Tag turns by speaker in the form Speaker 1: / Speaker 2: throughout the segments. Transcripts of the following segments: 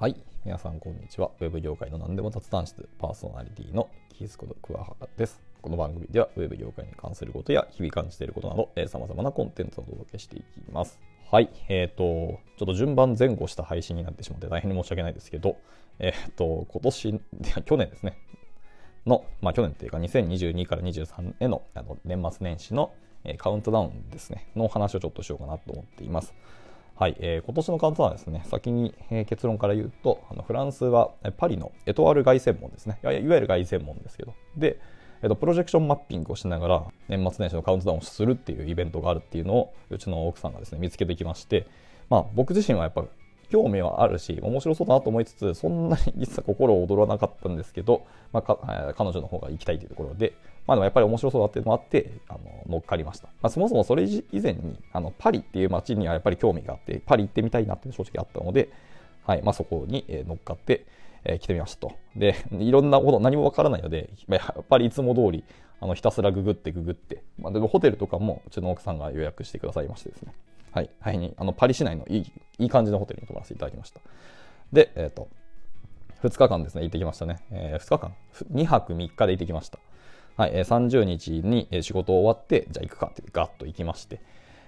Speaker 1: はい、皆さんこんにちは。ウェブ業界の何でも雑談室パーソナリティのキースこと桑原です。この番組ではウェブ業界に関することや日々感じていることなど、えー、様々なコンテンツをお届けしていきます。はい、えっ、ー、と、ちょっと順番前後した配信になってしまって大変に申し訳ないですけど、えっ、ー、と、今年、去年ですね、の、まあ去年っていうか2022から23へのあの年末年始の、カウントダウンですね、のお話をちょっとしようかなと思っています。はい、えー、今年のカウントダウンですね、先に、えー、結論から言うと、あのフランスはパリのエトワール凱旋門ですね。いわ、ゆる凱旋門ですけど、で、えーと、プロジェクションマッピングをしながら年末年始のカウントダウンをするっていうイベントがあるっていうのをうちの奥さんがですね見つけてきまして、まあ、僕自身はやっぱ興味はあるし面白そうだなと思いつつそんなに実は心躍らなかったんですけど、まあ、彼女の方が行きたいというところで、まあ、でもやっぱり面白そうだっていうのもあってあの乗っかりました、まあ、そもそもそれ以前にあのパリっていう街にはやっぱり興味があってパリ行ってみたいなっていう正直あったので、はいまあ、そこに乗っかって、えー、来てみましたとでいろんなこと何もわからないのでやっぱりいつも通りあのひたすらググってググって、まあ、でもホテルとかもうちの奥さんが予約してくださいましてですねはい、はいにあのパリ市内のいいいい感じのホテルに泊まらせていただきました。で、えっ、ー、と、2日間ですね、行ってきましたね。えー、2日間 ?2 泊3日で行ってきました。はい、30日に仕事終わって、じゃあ行くかってガッと行きまして、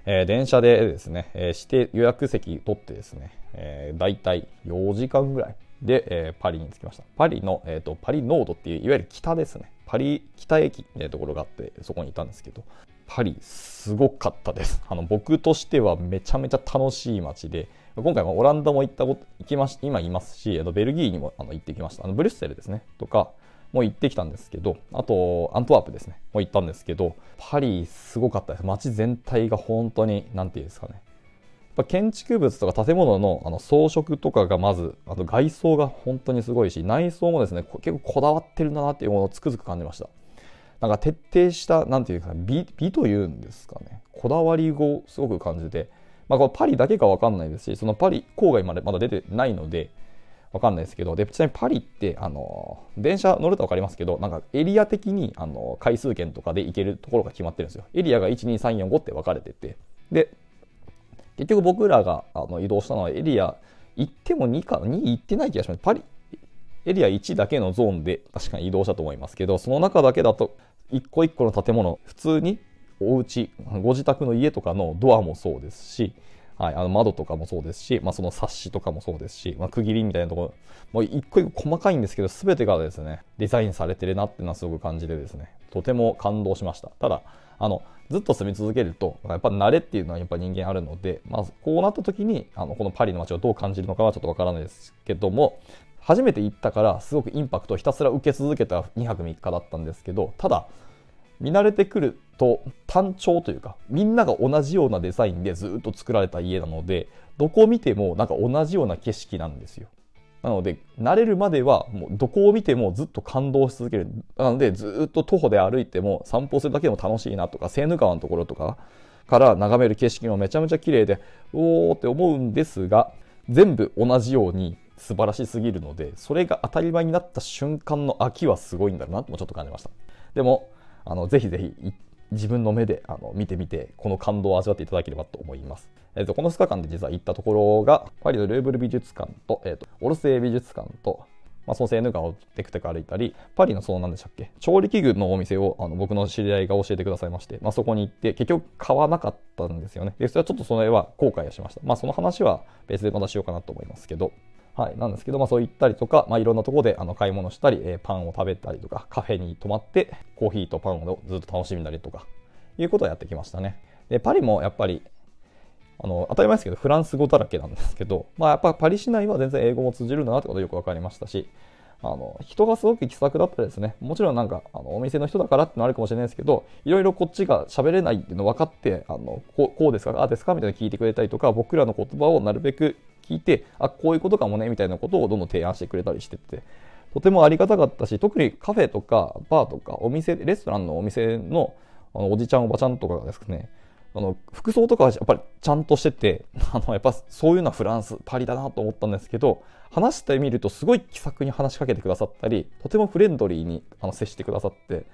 Speaker 1: えー、電車でですね、えー、指定予約席取ってですね、えー、大体4時間ぐらいで、えー、パリに着きました。パリの、えーと、パリノードっていう、いわゆる北ですね。パリ北駅っていうところがあって、そこにいたんですけど、パリすごかったですあの僕としてはめちゃめちゃ楽しい街で今回もオランダも行ったこと行きまし今いますしベルギーにもあの行ってきましたあのブリュッセルですねとかも行ってきたんですけどあとアントワープですね。も行ったんですけどパリすごかったです。街全体が本当に何て言うんですかね。やっぱ建築物とか建物のあの装飾とかがまずあと外装が本当にすごいし内装もですね結構こだわってるんだなっていうものをつくづく感じました。なんか徹底した、なんていうか美、美というんですかね。こだわりをすごく感じて、まあ、これパリだけかわかんないですし、そのパリ郊外までまだ出てないので、わかんないですけど、で、ちなみにパリって、あの、電車乗るとわかりますけど、なんかエリア的に、あの、回数券とかで行けるところが決まってるんですよ。エリアが1、2、3、4、5って分かれてて。で、結局僕らがあの移動したのはエリア行っても2か、2行ってない気がします。パリ、エリア1だけのゾーンで確かに移動したと思いますけど、その中だけだと一個一個の建物、普通にお家、ご自宅の家とかのドアもそうですし、はい、あの窓とかもそうですし、まあ、その冊子とかもそうですし、まあ、区切りみたいなところ、もう一個一個細かいんですけど、全てがですね、デザインされてるなっていうのはすごく感じでですね、とても感動しました。ただ、あの、ずっと住み続けると、やっぱ慣れっていうのはやっぱ人間あるので、まあ、こうなった時に、あの、このパリの街をどう感じるのかはちょっとわからないですけども、初めて行ったからすごくインパクトをひたすら受け続けた2泊3日だったんですけどただ見慣れてくると単調というかみんなが同じようなデザインでずっと作られた家なのでどこを見てもなんか同じような景色なんですよ。なので慣れるまではもうどこを見てもずっと感動し続ける。なのでずっと徒歩で歩いても散歩するだけでも楽しいなとかセーヌ川のところとかから眺める景色もめちゃめちゃ綺麗でおーって思うんですが全部同じように素晴らしすぎるのでそれが当たり前になった瞬間の飽きはすごいんだろうなともちょっと感じました。でもあのぜひぜひ自分の目であの見てみてこの感動を味わっていただければと思います、えーと、この2日間で実は行ったところがパリのルーブル美術館と,、えーと、オルセー美術館とまあ、そのセーヌ川をテクテク歩いたり、パリのその何でしたっけ、調理器具のお店をあの僕の知り合いが教えてくださいまして、まあ、そこに行って、結局買わなかったんですよね。で、それはちょっとそれは後悔をしました。まあ、その話は別でまたしようかなと思いますけど、はい、なんですけど、まあ、そういったりとか、まあ、いろんなところであの買い物したり、えー、パンを食べたりとか、カフェに泊まって、コーヒーとパンをずっと楽しんだりとか、いうことをやってきましたね。で、パリもやっぱり、あの当たり前ですけど、フランス語だらけなんですけど、まあ、やっぱパリ市内は全然英語も通じるんだなってことよく分かりましたし、あの人がすごく気さくだったですね。もちろんなんかあのお店の人だからってのあるかもしれないですけど、いろいろこっちが喋れないっていうの分かって、あのこうこうですか、ああですかみたいな聞いてくれたりとか、僕らの言葉をなるべく聞いて、あ、こういうことかもねみたいなことをどんどん提案してくれたりしてて、とてもありがたかったし、特にカフェとかバーとかお店、レストランのお店のあのおじちゃんおばちゃんとかがですね、あの服装とかはやっぱりちゃんとしてて あのやっぱそういうのはフランスパリだなと思ったんですけど話してみるとすごい気さくに話しかけてくださったりとてもフレンドリーにあの接してくださって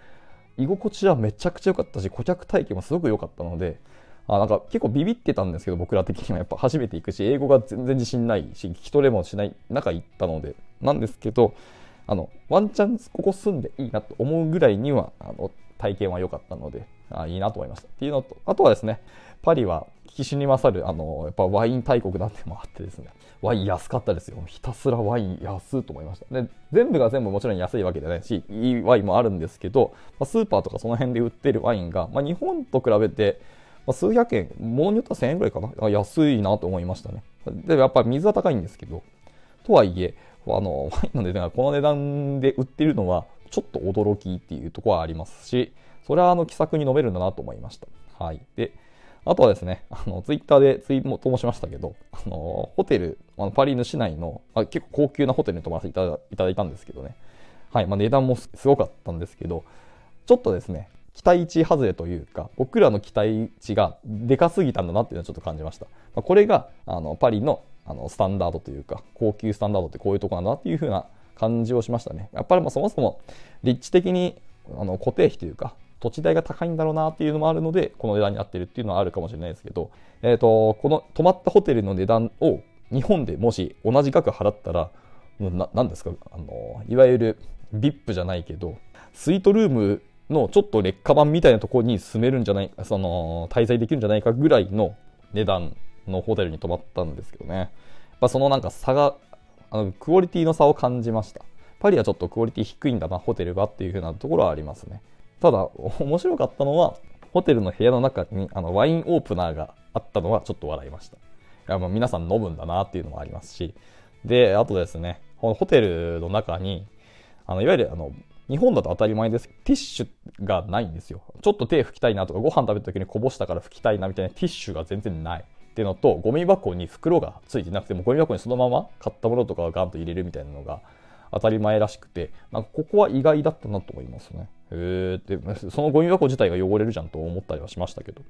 Speaker 1: 居心地はめちゃくちゃ良かったし顧客体験もすごく良かったのであなんか結構ビビってたんですけど僕ら的にはやっぱ初めて行くし英語が全然自信ないし聞き取れもしない中行ったのでなんですけどあのワンチャンここ住んでいいなと思うぐらいにはあの体験は良かったのであいいなと思いました。っていうのとあとはですねパリは聞きしに勝るあのやっぱワイン大国なんてもあってですねワイン安かったですよ。ひたすらワイン安と思いました。で全部が全部もちろん安いわけでないしいいワインもあるんですけど、まあ、スーパーとかその辺で売ってるワインが、まあ、日本と比べてまあ、数百円、もうによったら1000円ぐらいかな？安いなと思いましたね。で、やっぱり水は高いんですけど、とはいえ、あの、ワインの値段がこの値段で売ってるのは、ちょっと驚きっていうところはありますし、それはあの気さくに飲めるんだなと思いました。はい。で、あとはですね、あの、ツイッターでツイートもしましたけど、あの、ホテル、あのパリの市内の、あ結構高級なホテルに泊まらせていただいたんですけどね、はい、まあ、値段もすごかったんですけど、ちょっとですね、期待値外れというか、僕らの期待値がでかすぎたんだなっていうのはちょっと感じました。まあ、これがあのパリのあのスタンダードというか、高級スタンダードってこういうとこなんだなっていう風な感じをしましたね。やっぱりまあそもそも立地的にあの固定費というか、土地代が高いんだろうなっていうのもあるので、この値段になってるっていうのはあるかもしれないですけど、え、ー、と、この泊まったホテルの値段を日本でもし同じ額払ったら、ななんですか？あの、いわゆる VIP じゃないけど、スイートルームのちょっと劣化版みたいなところに住めるんじゃないその滞在できるんじゃないかぐらいの値段のホテルに泊まったんですけどね。やっぱそのなんか差が、あのクオリティの差を感じました。パリはちょっとクオリティ低いんだな、ホテルがっていう風なところはありますね。ただ、面白かったのは、ホテルの部屋の中にあのワインオープナーがあったのはちょっと笑いました。いやもう皆さん飲むんだなっていうのもありますし、で、あとですね、このホテルの中に、あのいわゆるあの日本だと当たり前ですティッシュがないんですよ。ちょっと手拭きたいなとか、ご飯食べた時にこぼしたから拭きたいなみたいなティッシュが全然ない。っていうのと、ゴミ箱に袋がついてなくても、ゴミ箱にそのまま買ったものとかをガンと入れるみたいなのが当たり前らしくて、なんかここは意外だったなと思いますね。へえで、そのゴミ箱自体が汚れるじゃんと思ったりはしましたけど、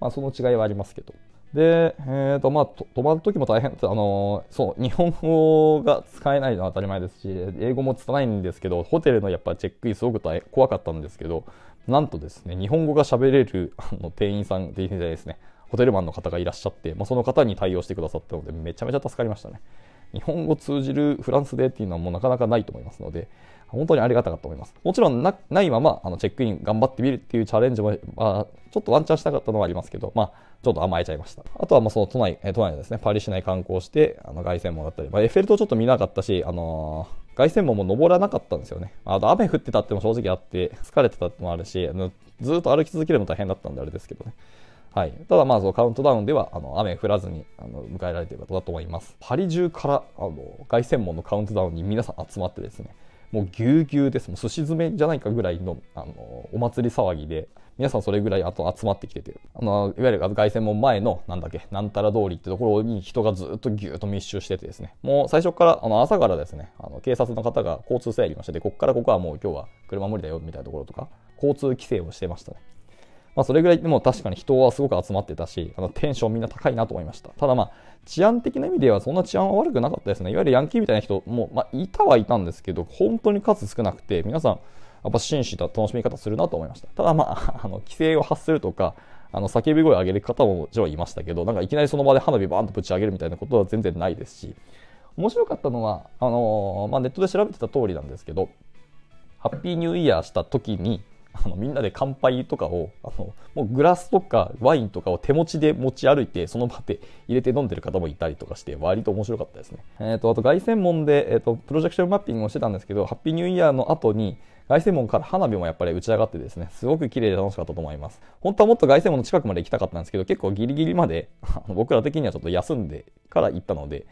Speaker 1: まあその違いはありますけど。で、えーとまあ、泊まる時も大変、あのー、そう、日本語が使えないのは当たり前ですし、英語も拙いんですけど、ホテルのやっぱチェックインすごく怖かったんですけど、なんとですね、日本語が喋れる あの店員さん、店員さんですね、ホテルマンの方がいらっしゃって、まあ、その方に対応してくださったので、めちゃめちゃ助かりましたね。日本語通じるフランスでっていうのはもうなかなかないと思いますので、本当にありがたかったと思います。もちろんなないままあのチェックイン頑張ってみるっていうチャレンジも、まあ、ちょっとワンチャンしたかったのはありますけど、まあ、ちょっと甘えちゃいました。あとはまあその都内、都内のですね、パリ市内観光して、あの凱旋門だったり、まあ、エッフェル塔ちょっと見なかったし、あのー、凱旋門も登らなかったんですよね。あと雨降ってたっても正直あって、疲れてたってもあるし、あのずっと歩き続けるの大変だったんであれですけどね。はい、ただまあそのカウントダウンではあの雨降らずにあの迎えられていることだと思います。パリ中からあの凱旋門のカウントダウンに皆さん集まってですね、もうぎゅうぎゅうです。もう寿司詰めじゃないかぐらいのあのお祭り騒ぎで、皆さんそれぐらいあと集まってきてて、あのいわゆる凱旋門前のなんだっけ、なんたら通りってところに人がずっとぎゅっと密集しててですね、もう最初からあの朝からですね、あの警察の方が交通整理をしてて、ここからここはもう今日は車無理だよみたいなところとか、交通規制をしてましたね。まあ、それぐらいでも確かに人はすごく集まってたし、あのテンションみんな高いなと思いました。ただまあ、治安的な意味ではそんな治安は悪くなかったですね。いわゆるヤンキーみたいな人も、まあ、いたはいたんですけど、本当に数少なくて、皆さん、やっぱ紳士な楽しみ方するなと思いました。ただまあ、あの規制を発するとか、あの叫び声を上げる方ももちろんいましたけど、なんかいきなりその場で花火バーンとぶち上げるみたいなことは全然ないですし、面白かったのは、あのー、まあ、ネットで調べてた通りなんですけど、ハッピーニューイヤーした時に、あのみんなで乾杯とかをあのもうグラスとかワインとかを手持ちで持ち歩いてその場で入れて飲んでる方もいたりとかして割と面白かったですね。えーと、あと凱旋門で、えーと、プロジェクションマッピングをしてたんですけどハッピーニューイヤーの後に凱旋門から花火もやっぱり打ち上がってですねすごく綺麗で楽しかったと思います。本当はもっと凱旋門の近くまで行きたかったんですけど結構ギリギリまで僕ら的にはちょっと休んでから行ったので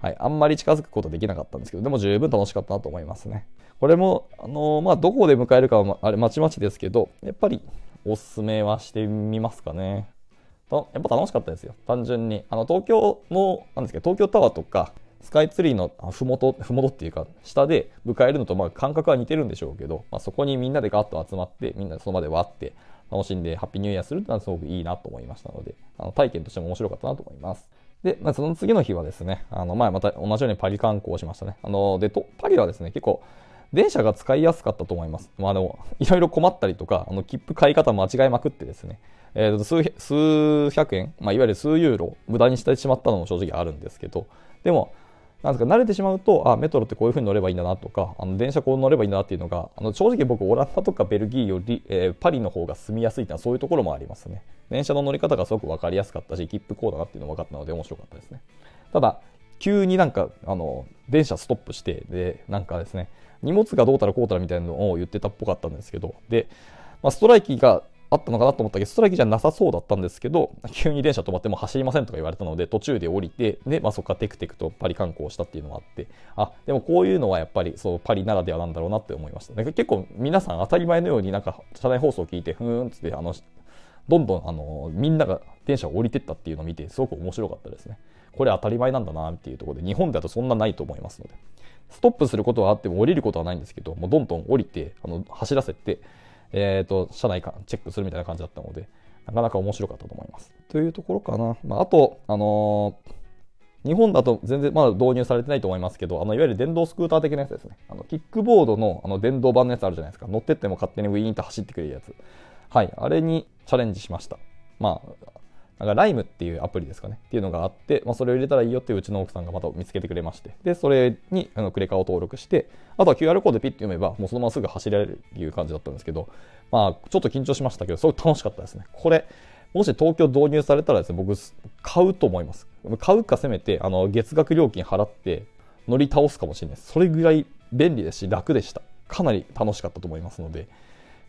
Speaker 1: はい、あんまり近づくことできなかったんですけど、でも十分楽しかったなと思いますね。これも、あのー、まあ、どこで迎えるかは、あれ、まちまちですけど、やっぱりおすすめはしてみますかね。やっぱ楽しかったですよ。単純に。あの、東京の、なんですけど、東京タワーとか、スカイツリーのふもと、ふもとっていうか、下で迎えるのと、まあ、感覚は似てるんでしょうけど、まあ、そこにみんなでガッと集まって、みんなでその場で割って、楽しんで、ハッピーニューイヤーするってのはすごくいいなと思いましたので、あの体験としても面白かったなと思います。で、まあ、その次の日はですね、あの、前、また同じようにパリ観光しましたね。あの、で、と、パリはですね、結構、電車が使いやすかったと思います。まあでも、いろいろ困ったりとか、あの、切符買い方間違えまくってですね、えー、数数百円、まあ、いわゆる数ユーロ無駄にしてしまったのも正直あるんですけどでもなんですか慣れてしまうとあメトロってこういう風に乗ればいいんだなとかあの電車こう乗ればいいんだなっていうのがあの正直僕オランダとかベルギーより、えー、パリの方が住みやすいっていうのはそういうところもありますね。電車の乗り方がすごく分かりやすかったし切符こうだなっていうの分かったので面白かったですね。ただ急になんかあの電車ストップしてでなんかですね荷物がどうたらこうたらみたいなのを言ってたっぽかったんですけどで、まあ、ストライキがあったのかなと思ったけど、ストライキじゃなさそうだったんですけど、急に電車止まっても走りませんとか言われたので、途中で降りて、で、まあ、そこからテクテクとパリ観光したっていうのがあって、あ、でもこういうのはやっぱりそうパリならではなんだろうなって思いました。結構皆さん当たり前のようになんか車内放送を聞いて、ふーんつって、あの、どんどんあのみんなが電車を降りてったっていうのを見て、すごく面白かったですね。これ当たり前なんだなっていうところで、日本だとそんなないと思いますので、ストップすることはあっても降りることはないんですけど、もうどんどん降りて、あの走らせて、えーと、社内かチェックするみたいな感じだったので、なかなか面白かったと思います。というところかな。まあ、あと、あのー、日本だと全然まだ導入されてないと思いますけど、あのいわゆる電動スクーター的なやつですね。あのキックボードのあの電動版のやつあるじゃないですか。乗ってっても勝手にウィーンと走ってくれるやつ。はい、あれにチャレンジしました。まあ、なんかライムっていうアプリですかねっていうのがあって、まあ、それを入れたらいいよってうちの奥さんがまた見つけてくれまして、で、それにあのクレカを登録して、あとは QR コードピッて読めば、もうそのまますぐ走れるっていう感じだったんですけど、まあ、ちょっと緊張しましたけど、すごく楽しかったですね。これ、もし東京導入されたらですね、僕、買うと思います。買うかせめて、あの、月額料金払って乗り倒すかもしれない。それぐらい便利ですし、楽でした。かなり楽しかったと思いますので、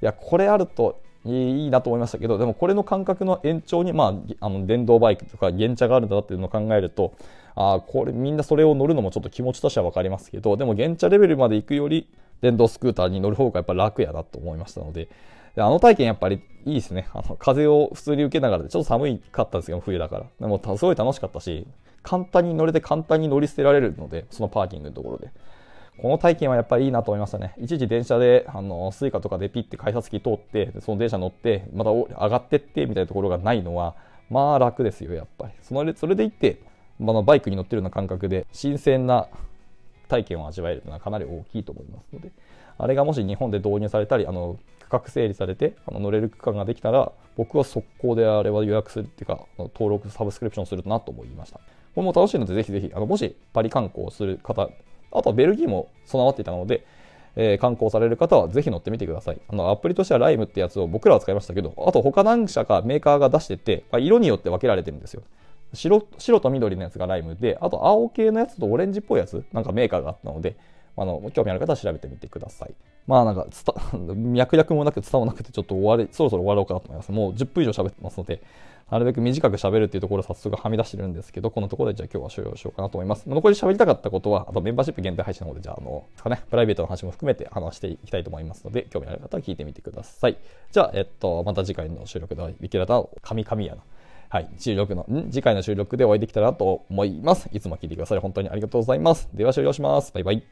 Speaker 1: いや、これあるといいなと思いましたけどでもこれの感覚の延長に、まあ、あの電動バイクとか原茶があるんだなっていうのを考えるとあこれみんなそれを乗るのもちょっと気持ちとしては分かりますけどでも原茶レベルまで行くより電動スクーターに乗る方がやっぱ楽やなと思いましたのであの体験やっぱりいいですねあの風を普通に受けながらでちょっと寒かったんですけど冬だからでもすごい楽しかったし簡単に乗れて簡単に乗り捨てられるのでそのパーキングのところで。この体験はやっぱりいいなと思いましたね。いちいち電車で、あの、スイカとかでピッて改札機通って、その電車乗って、また上がってってみたいなところがないのは、まあ楽ですよ、やっぱり。そのそれでいって、まあ、バイクに乗ってるような感覚で、新鮮な体験を味わえるというのはかなり大きいと思いますので、あれがもし日本で導入されたり、あの、区画整理されて、あの乗れる区間ができたら、僕は速攻であれは予約するっていうか、登録、サブスクリプションするなと思いました。これも楽しいので、ぜひぜひ、あのもしパリ観光する方あとはベルギーも備わっていたので、えー、観光される方はぜひ乗ってみてください。あのアプリとしてはライムってやつを僕らは使いましたけど、あと他何社かメーカーが出してて、まあ、色によって分けられてるんですよ。白白と緑のやつがライムで、あと青系のやつとオレンジっぽいやつ、なんかメーカーがあったので、あの興味ある方は調べてみてください。まあなんか 脈絡もなく伝わなくてちょっと終わり、そろそろ終わろうかなと思います。もう10分以上喋ってますので、なるべく短く喋るっていうところを早速はみ出してるんですけど、このところでじゃあ今日は終了しようかなと思います。残り喋りたかったことは、あとメンバーシップ限定配信の方で、じゃあ、あの、かね、プライベートの話も含めて話していきたいと思いますので、興味ある方は聞いてみてください。じゃあ、えっと、また次回の収録でお会いできれば、神々やな。はい、収録の、次回の収録でお会いできたらと思います。いつも聞いてくださり本当にありがとうございます。では終了します。バイバイ。